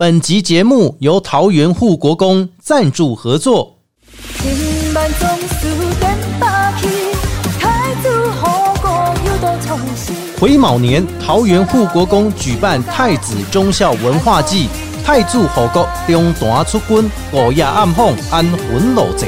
本集节目由桃园护国公赞助合作。千万总是点霸气，太子护国又多创新。癸卯年，桃园护国公举办太子忠孝文化祭，太祖护国中单出军，五夜暗访，安魂路祭。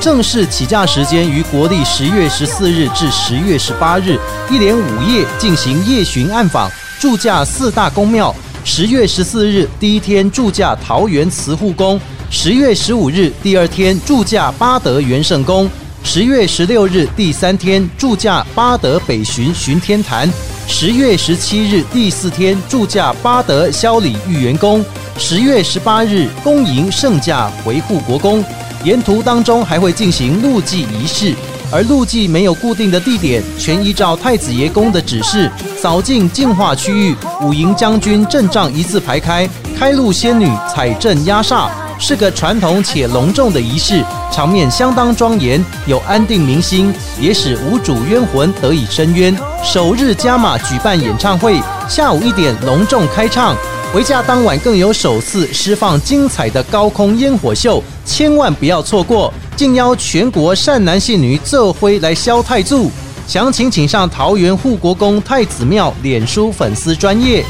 正式起驾时间于国历十月十四日至十月十八日，一连五夜进行夜巡暗访，驻驾四大宫庙。十月十四日第一天驻驾桃园慈护宫，十月十五日第二天驻驾八德元圣宫，十月十六日第三天驻驾八德北巡巡天坛，十月十七日第四天驻驾八德萧里玉元宫，十月十八日恭迎圣驾回护国宫。沿途当中还会进行路祭仪式，而路祭没有固定的地点，全依照太子爷宫的指示，扫进净化区域，五营将军阵仗一字排开，开路仙女彩阵压煞，是个传统且隆重的仪式，场面相当庄严，有安定民心，也使无主冤魂得以伸冤。首日加码举办演唱会，下午一点隆重开唱。回家当晚更有首次释放精彩的高空烟火秀，千万不要错过！敬邀全国善男信女这辉来消太祖，详情请上桃园护国公太子庙脸书粉丝专业。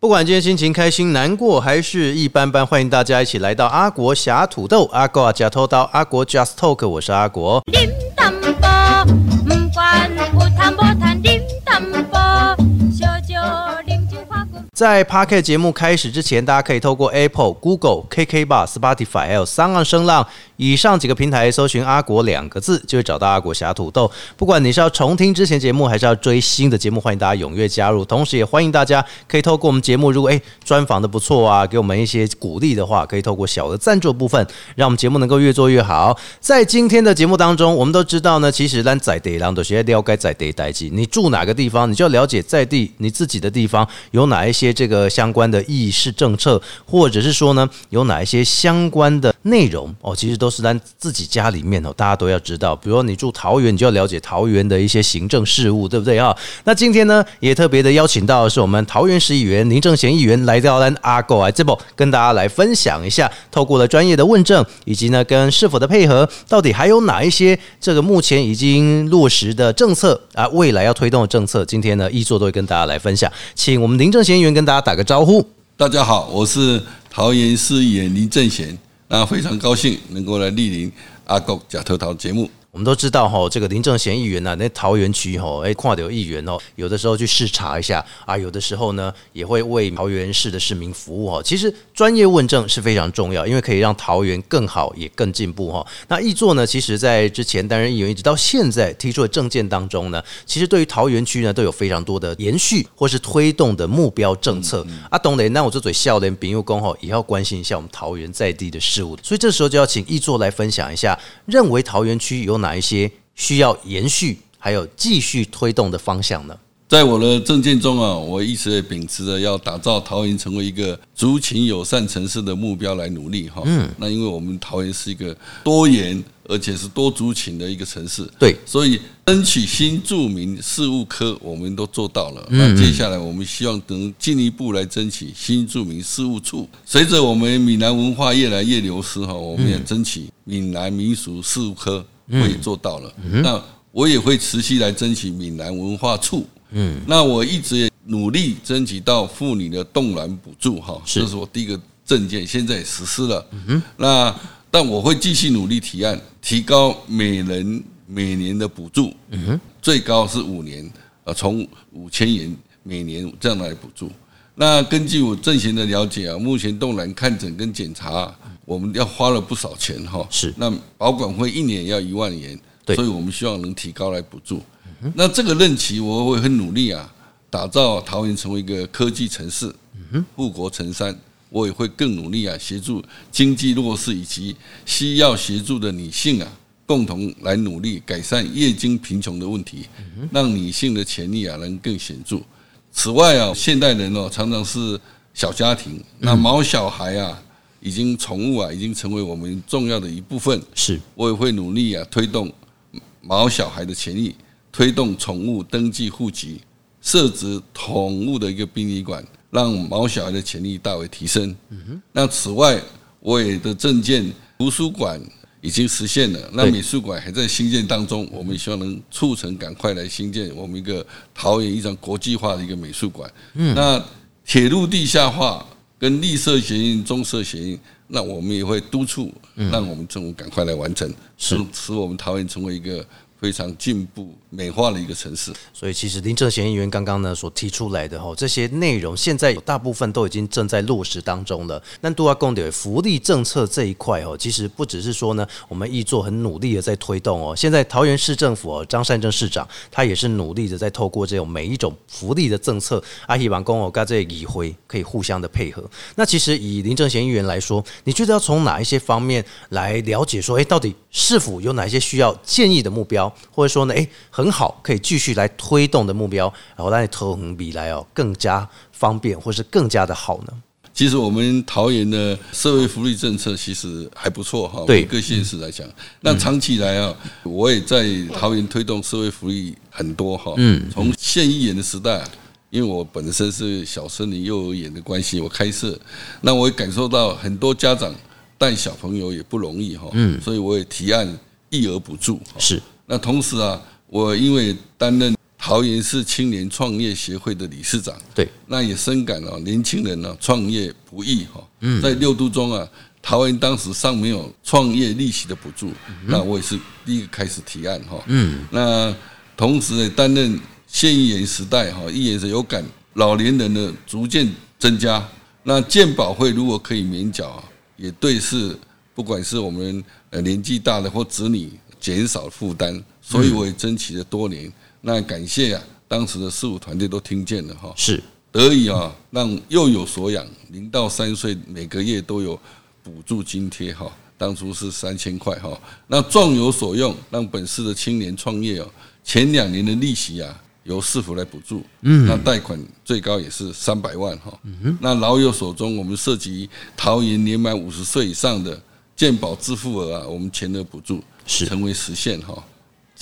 不管今天心情开心、难过还是一般般，欢迎大家一起来到阿国侠土豆、阿国假偷刀、阿国 Just Talk，我是阿国。在 p a r k 节目开始之前，大家可以透过 Apple、Google、KK Bar、Spotify 还有三岸声浪以上几个平台搜寻“阿国”两个字，就会找到阿国侠土豆。不管你是要重听之前节目，还是要追新的节目，欢迎大家踊跃加入。同时，也欢迎大家可以透过我们节目，如果哎专访的不错啊，给我们一些鼓励的话，可以透过小的赞助部分，让我们节目能够越做越好。在今天的节目当中，我们都知道呢，其实咱在地人都是要该在地待机。你住哪个地方，你就要了解在地你自己的地方有哪一些些这个相关的议事政策，或者是说呢，有哪一些相关的内容哦，其实都是咱自己家里面哦，大家都要知道。比如说你住桃园，你就要了解桃园的一些行政事务，对不对啊？那今天呢，也特别的邀请到的是我们桃园市议员林正贤议员来到咱阿狗啊这部，跟大家来分享一下，透过了专业的问政，以及呢跟是否的配合，到底还有哪一些这个目前已经落实的政策啊，未来要推动的政策，今天呢一座都会跟大家来分享，请我们林正贤议员跟大家打个招呼。大家好，我是桃园市议员林正贤，那非常高兴能够来莅临阿国假头桃节目。我们都知道哈，这个林正贤议员呢、那桃园区哈，哎，跨流议员哦，有的时候去视察一下啊，有的时候呢也会为桃园市的市民服务哈。其实专业问政是非常重要，因为可以让桃园更好也更进步哈。那易座呢，其实在之前担任议员一直到现在提出的政见当中呢，其实对于桃园区呢都有非常多的延续或是推动的目标政策、啊。懂得，那我这嘴笑脸丙佑公吼也要关心一下我们桃园在地的事物，所以这时候就要请易座来分享一下，认为桃园区有哪一些需要延续还有继续推动的方向呢？在我的政见中啊，我一直也秉持着要打造桃园成为一个族群友善城市的目标来努力哈。嗯，那因为我们桃园是一个多元而且是多族群的一个城市，对，所以争取新住民事务科我们都做到了。嗯那接下来我们希望能进一步来争取新住民事务处。随着我们闽南文化越来越流失哈，我们也争取闽南民俗事务科会做到了。那我也会持续来争取闽南文化处。嗯，那我一直也努力争取到妇女的冻卵补助哈，这是我第一个证件，现在也实施了。嗯那但我会继续努力提案，提高每人每年的补助，嗯哼，最高是五年，呃，从五千元每年这样来补助。那根据我正贤的了解啊，目前冻卵看诊跟检查啊、我们要花了不少钱哈。是那保管费一年要一万元，对所以我们希望能提高来补助。那这个任期我会很努力啊，打造桃园成为一个科技城市，富国成山。我也会更努力啊，协助经济弱势以及需要协助的女性啊，共同来努力改善夜经贫穷的问题，让女性的权利啊能更显著。此外啊，现代人哦常常是小家庭，那毛小孩啊，已经宠物啊已经成为我们重要的一部分。是我也会努力啊，推动毛小孩的权益，推动宠物登记户籍，设置宠物的一个殡仪馆，让毛小孩的潜力大为提升。那此外，我也的证件图书馆已经实现了，那美术馆还在新建当中，我们希望能促成赶快来新建我们一个桃园一张国际化的一个美术馆。嗯那铁路地下化跟绿色协议、棕色协议，那我们也会督促，让我们政府赶快来完成，使使我们桃园成为一个非常进步、美化了一个城市。所以其实林正贤议员刚刚呢所提出来的哈这些内容，现在大部分都已经正在落实当中了。那杜阿公的福利政策这一块哦，其实不只是说呢，我们易做很努力的在推动哦。现在桃园市政府哦，张善政市长他也是努力的在透过这种每一种福利的政策，阿希望公哦跟这个议会可以互相的配合。那其实以林正贤议员来说，你觉得要从哪一些方面来了解说，诶，到底是否有哪些需要建议的目标，或者说呢，诶，很好可以继续来推动的目标，然后让你投横比来哦更加方便，或是更加的好呢？其实我们桃园的社会福利政策其实还不错哈，对。每个县市来讲，那长期以来啊，我也在桃园推动社会福利很多哈，嗯，从县议员的时代啊，因为我本身是小森林幼儿园的关系，我开设，那我也感受到很多家长带小朋友也不容易哈，嗯，所以我也提案育儿补助，是。那同时啊，我因为担任桃园市青年创业协会的理事长，对，那也深感哦，年轻人呢、创业不易哈。在六都中啊，桃园当时尚没有创业利息的补助，那我也是第一个开始提案哈。嗯，那同时呢，担任县议员时代哈，议员是有感老年人的逐渐增加，那健保会如果可以免缴啊，也对是不管是我们呃年纪大的或子女减少负担，所以我也争取了多年。那感谢啊，当时的事务团队都听见了哈。是得以啊，让幼有所养，零到三岁每个月都有补助津贴哈，当初是三千块哈。那壮有所用，让本市的青年创业哦，前两年的利息啊，由市府来补助，嗯，那贷款最高也是三百万哈。嗯那老有所终，我们涉及桃园年满五十岁以上的健保支付额啊，我们全额补助是成为实现哈。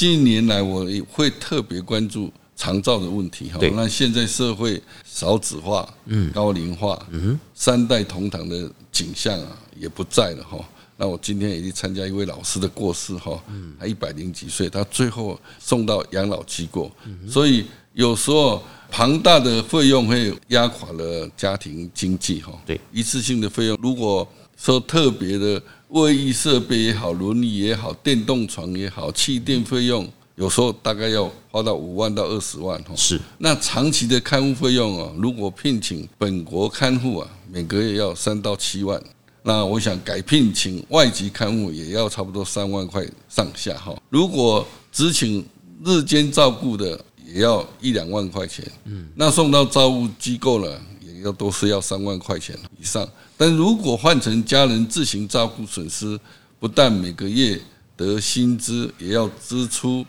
近年来我也会特别关注长照的问题哈。那现在社会少子化、嗯、高龄化、嗯、三代同堂的景象啊，也不在了哈。那我今天也去参加一位老师的过世哈，他一百零几岁，他最后送到养老机构，所以有时候庞大的费用会压垮了家庭经济哈。对一次性的费用，如果说特别的卫浴设备也好，轮椅也好，电动床也好，气垫费用有时候大概要花到五万到二十万哈。是那长期的看护费用啊，如果聘请本国看护啊，每个月要三到七万。那我想改聘请外籍看护也要差不多三万块上下哈。如果只请日间照顾的，也要一两万块钱。嗯，那送到照顾机构了，也要都是要三万块钱以上。但如果换成家人自行照顾，损失不但每个月得薪资，也要支出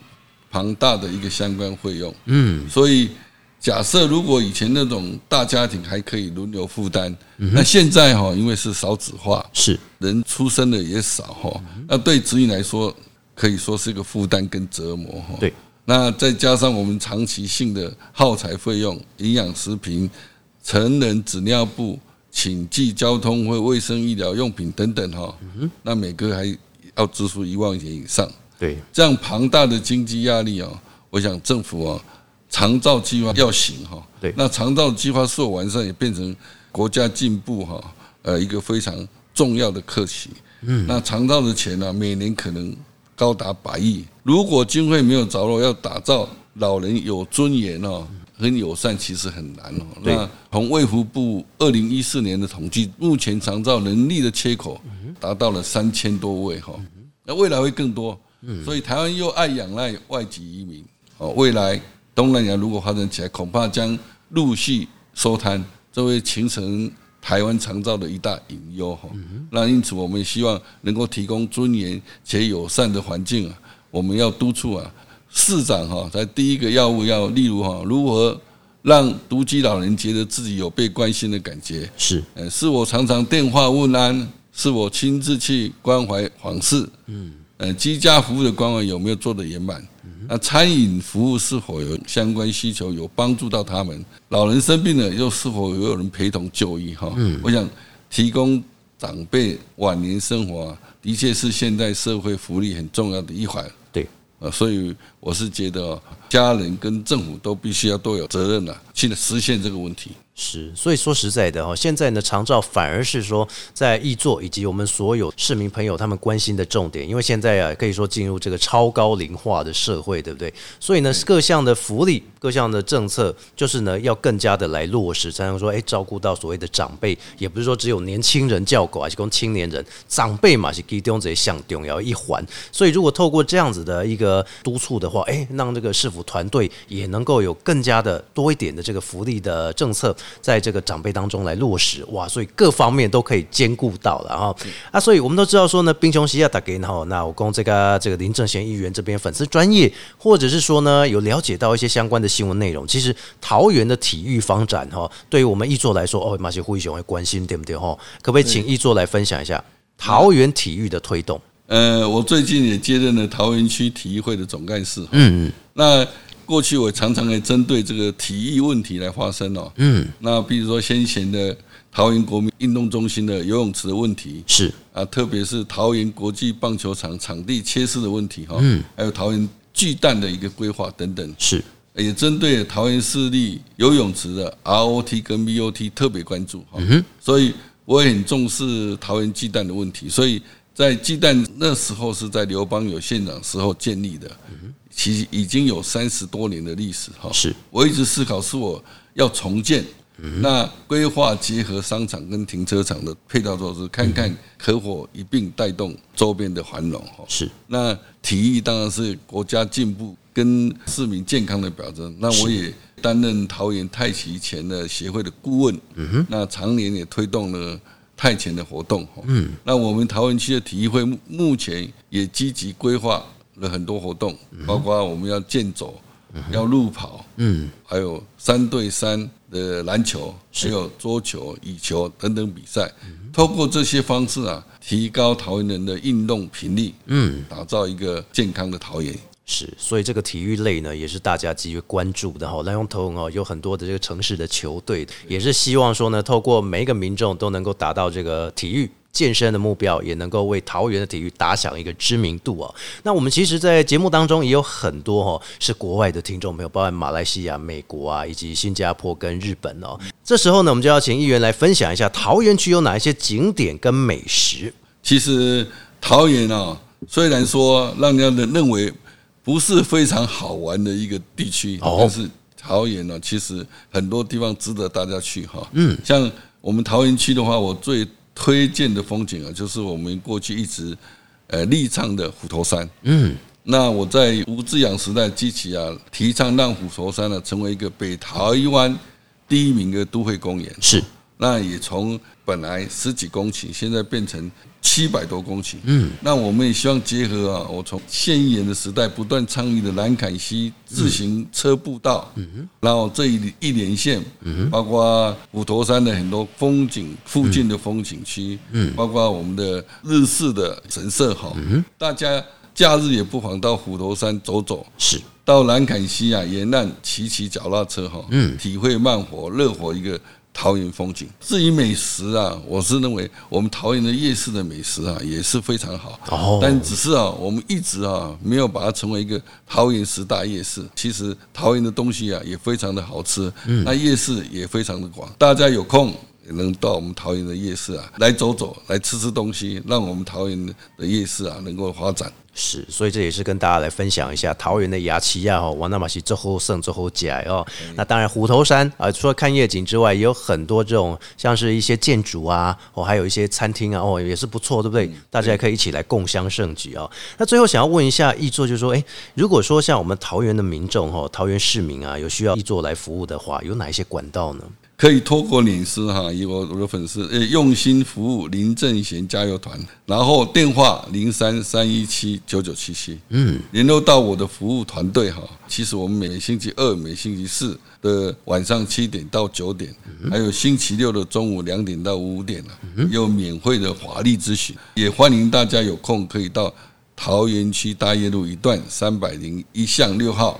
庞大的一个相关费用。嗯，所以假设如果以前那种大家庭还可以轮流负担，那现在哈，因为是少子化，是人出生的也少哈，那对子女来说可以说是一个负担跟折磨哈。对，那再加上我们长期性的耗材费用、营养食品、成人纸尿布、请寄交通或卫生医疗用品等等哈，那每个月还要支付一万元以上。对这样庞大的经济压力啊，我想政府啊，长照计划要行哈。对那长照计划做完善，也变成国家进步哈，呃，一个非常重要的课题。嗯，那长照的钱呢、每年可能高达百亿。如果经费没有着落，要打造老人有尊严哦，很友善，其实很难哦。对那从卫福部二零一四年的统计，目前长照能力的缺口达到了三千多位哈，那未来会更多。所以台湾又爱仰赖外籍移民哦，未来东南亚如果发展起来，恐怕将陆续收摊，这会形成台湾长照的一大隐忧哈。那因此，我们希望能够提供尊严且友善的环境啊，我们要督促啊，市长哈，在第一个要务要，例如哈，如何让独居老人觉得自己有被关心的感觉，是呃，是我常常电话问安，是我亲自去关怀访视，嗯，呃，居家服务的关怀有没有做的圆满？那餐饮服务是否有相关需求，有帮助到他们？老人生病了，又是否有人陪同就医？哈，我想提供长辈晚年生活啊，的确是现代社会福利很重要的一环。所以我是觉得家人跟政府都必须要都有责任了，去实现这个问题。是，所以说实在的哈，现在呢，长照反而是说在易座以及我们所有市民朋友他们关心的重点，因为现在啊，可以说进入这个超高龄化的社会，对不对？所以呢，各项的福利、各项的政策，就是呢要更加的来落实，才能说，哎，照顾到所谓的长辈，也不是说只有年轻人叫狗，而是供青年人，长辈嘛是其中这项重要一环。所以如果透过这样子的一个督促的话，哎，让这个市府团队也能够有更加的多一点的这个福利的政策。在这个长辈当中来落实，哇，所以各方面都可以兼顾到了哈。啊，所以我们都知道说呢，兵雄西亚打给哈，那我供这个这个林正贤议员这边粉丝专业，或者是说呢有了解到一些相关的新闻内容，其实桃园的体育发展哈，对于我们易座来说，哦，马些灰熊会关心，对不对哈？可不可以请易座来分享一下桃园体育的推动？呃，我最近也接任了桃园区体育会的总干事，嗯嗯，那。过去我常常也针对这个体育问题来发声哦。嗯，那比如说先前的桃园国民运动中心的游泳池的问题，是。啊，特别是桃园国际棒球场场地缺失的问题哈，嗯，还有桃园巨蛋的一个规划等等，是。也针对桃园市立游泳池的 ROT 跟 BOT 特别关注哈，所以我也很重视桃园巨蛋的问题，所以在鸡蛋那时候是在刘邦有县长时候建立的。其实已经有三十多年的历史哈，是我一直思考是我要重建，那规划结合商场跟停车场的配套措施，看看合伙一并带动周边的繁荣哈。是那体育当然是国家进步跟市民健康的表征。那我也担任桃园太极拳的协会的顾问，那常年也推动了太拳的活动。嗯，那我们桃园区的体育会目前也积极规划。了很多活动，包括我们要健走，要路跑，嗯，还有三对三的篮球，还有桌球、羽球等等比赛。通过这些方式啊，提高桃园人的运动频率，嗯，打造一个健康的桃园。是，所以这个体育类呢，也是大家极为关注的哈。南用投哦，有很多的这个城市的球队，也是希望说呢，透过每一个民众都能够达到这个体育。健身的目标也能够为桃园的体育打响一个知名度哦。那我们其实，在节目当中也有很多哈是国外的听众朋友，包括马来西亚、美国啊，以及新加坡跟日本哦。这时候呢，我们就要请议员来分享一下桃园区有哪一些景点跟美食。其实桃园啊，虽然说让人的认为不是非常好玩的一个地区，但是桃园呢，其实很多地方值得大家去哈。嗯，像我们桃园区的话，我最推荐的风景啊，就是我们过去一直呃立倡的虎头山。嗯，那我在吴志阳时代激起啊，提倡让虎头山呢成为一个北台湾第一名的都会公园。是，那也从本来十几公顷，现在变成。七百多公顷，嗯，那我们也希望结合啊，我从县议员的时代不断倡议的南坎溪自行车步道，嗯，然后这一一连线，嗯，包括虎头山的很多风景附近的风景区，嗯，包括我们的日式的神社哈，嗯，大家假日也不妨到虎头山走走，是，到兰坎西啊沿岸骑骑脚踏车哈，嗯，体会慢活热火一个。桃园风景，至于美食啊，我是认为我们桃园的夜市的美食啊也是非常好。哦，但只是啊，我们一直啊没有把它成为一个桃园十大夜市。其实桃园的东西啊也非常的好吃，那夜市也非常的广。大家有空也能到我们桃园的夜市啊来走走，来吃吃东西，让我们桃园的夜市啊能够发展。是，所以这也是跟大家来分享一下桃园的牙奇亚哦，王大马西最后胜最后甲哦。那当然虎头山啊，除了看夜景之外，也有很多这种像是一些建筑啊，哦，还有一些餐厅啊，哦，也是不错，对不对？大家也可以一起来共襄盛举哦。那最后想要问一下易座，就是说，哎，如果说像我们桃园的民众哈，桃园市民啊，有需要易座来服务的话，有哪一些管道呢？可以透过脸书哈，以我我的粉丝呃用心服务林正贤加油团，然后电话零三三一七九九七七，嗯，联络到我的服务团队哈。其实我们每星期二、每星期四的晚上七点到九点，还有星期六的中午两点到五点呢，有免费的华丽咨询，也欢迎大家有空可以到。桃园区大业路一段三百零一巷六号，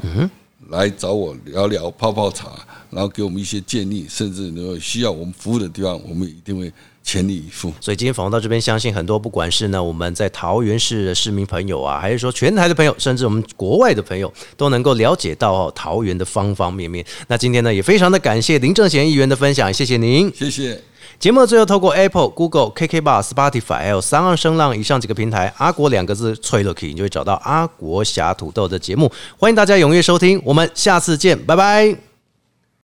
来找我聊聊泡泡茶，然后给我们一些建议，甚至如果需要我们服务的地方，我们一定会全力以赴。所以今天访问到这边，相信很多不管是呢我们在桃园市的市民朋友啊，还是说全台的朋友，甚至我们国外的朋友，都能够了解到哦桃园的方方面面。那今天呢，也非常的感谢林正贤议员的分享，谢谢您。谢谢。节目的最后，透过 Apple、Google、KK Bar、Spotify 还有三二声浪以上几个平台，阿国两个字吹了 key，你就会找到阿国侠土豆的节目。欢迎大家踊跃收听，我们下次见，拜拜。